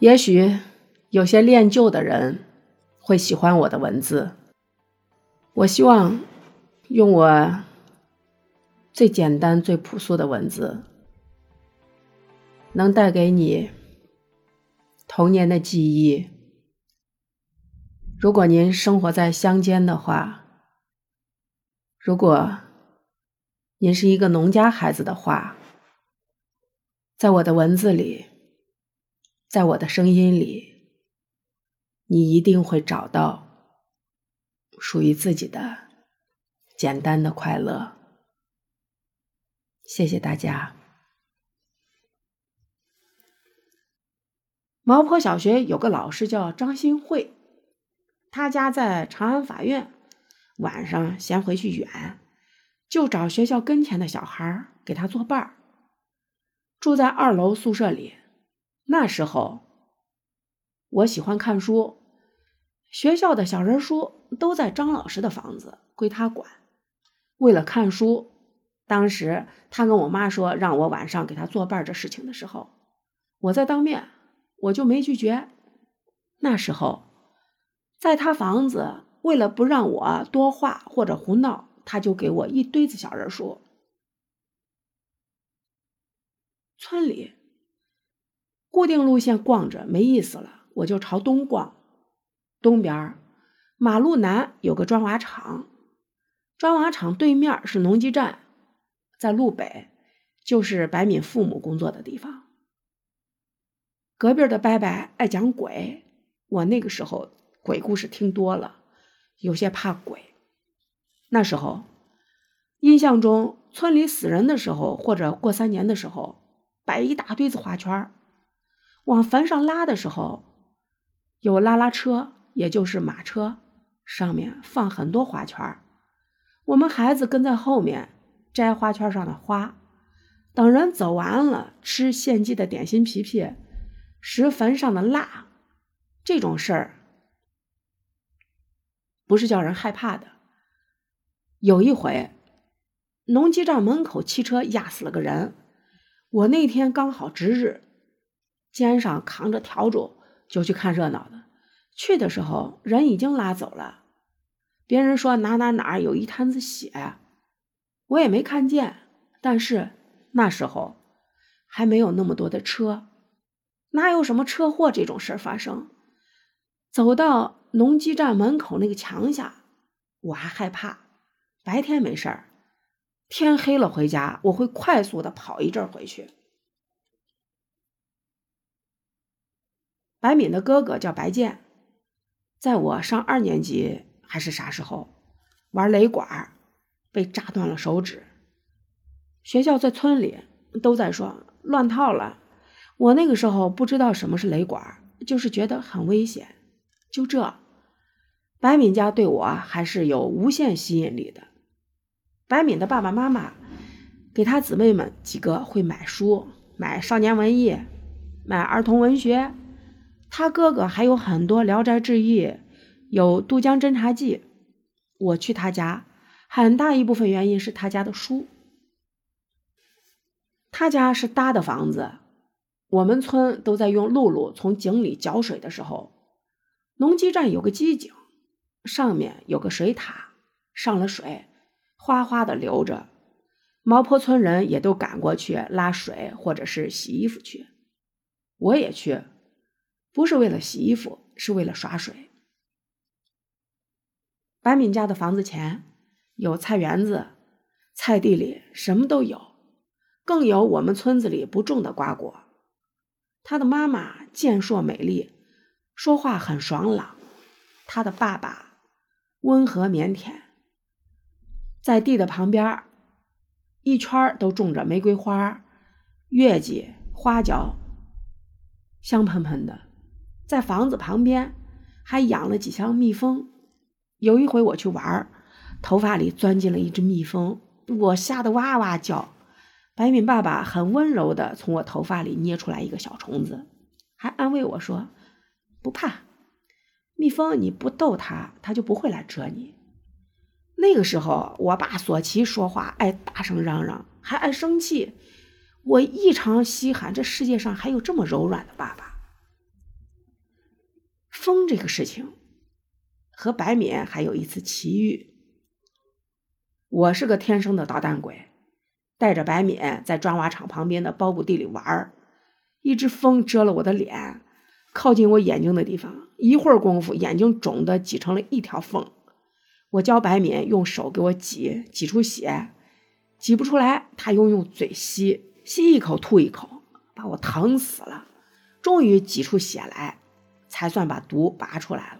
也许有些恋旧的人会喜欢我的文字。我希望用我最简单、最朴素的文字，能带给你童年的记忆。如果您生活在乡间的话，如果您是一个农家孩子的话，在我的文字里。在我的声音里，你一定会找到属于自己的简单的快乐。谢谢大家。毛坡小学有个老师叫张新慧，他家在长安法院，晚上嫌回去远，就找学校跟前的小孩给他作伴儿，住在二楼宿舍里。那时候，我喜欢看书，学校的小人书都在张老师的房子，归他管。为了看书，当时他跟我妈说让我晚上给他作伴这事情的时候，我在当面，我就没拒绝。那时候，在他房子，为了不让我多话或者胡闹，他就给我一堆子小人书。村里。固定路线逛着没意思了，我就朝东逛。东边马路南有个砖瓦厂，砖瓦厂对面是农机站，在路北就是白敏父母工作的地方。隔壁的伯伯爱讲鬼，我那个时候鬼故事听多了，有些怕鬼。那时候印象中，村里死人的时候或者过三年的时候，摆一大堆子花圈往坟上拉的时候，有拉拉车，也就是马车，上面放很多花圈我们孩子跟在后面摘花圈上的花，等人走完了，吃献祭的点心皮皮，拾坟上的蜡。这种事儿不是叫人害怕的。有一回，农机站门口汽车压死了个人，我那天刚好值日。肩上扛着笤帚就去看热闹的，去的时候人已经拉走了。别人说哪哪哪有一滩子血，我也没看见。但是那时候还没有那么多的车，哪有什么车祸这种事儿发生？走到农机站门口那个墙下，我还害怕。白天没事儿，天黑了回家，我会快速的跑一阵回去。白敏的哥哥叫白健，在我上二年级还是啥时候玩雷管，被炸断了手指。学校在村里都在说乱套了。我那个时候不知道什么是雷管，就是觉得很危险。就这，白敏家对我还是有无限吸引力的。白敏的爸爸妈妈给他姊妹们几个会买书，买少年文艺，买儿童文学。他哥哥还有很多《聊斋志异》，有《渡江侦察记》。我去他家，很大一部分原因是他家的书。他家是搭的房子，我们村都在用辘轳从井里搅水的时候，农机站有个机井，上面有个水塔，上了水，哗哗的流着。毛坡村人也都赶过去拉水或者是洗衣服去，我也去。不是为了洗衣服，是为了耍水。白敏家的房子前有菜园子，菜地里什么都有，更有我们村子里不种的瓜果。他的妈妈健硕美丽，说话很爽朗。他的爸爸温和腼腆。在地的旁边一圈都种着玫瑰花、月季、花椒，香喷喷的。在房子旁边还养了几箱蜜蜂。有一回我去玩儿头发里钻进了一只蜜蜂，我吓得哇哇叫。白敏爸爸很温柔的从我头发里捏出来一个小虫子，还安慰我说：“不怕，蜜蜂你不逗它，它就不会来蛰你。”那个时候，我爸索奇说话爱大声嚷嚷，还爱生气。我异常稀罕，这世界上还有这么柔软的爸爸。风这个事情，和白敏还有一次奇遇。我是个天生的捣蛋鬼，带着白敏在砖瓦厂旁边的苞谷地里玩儿，一只风蛰了我的脸，靠近我眼睛的地方，一会儿功夫，眼睛肿的挤成了一条缝。我教白敏用手给我挤，挤出血，挤不出来，他又用嘴吸，吸一口吐一口，把我疼死了。终于挤出血来，才算把毒拔出来了。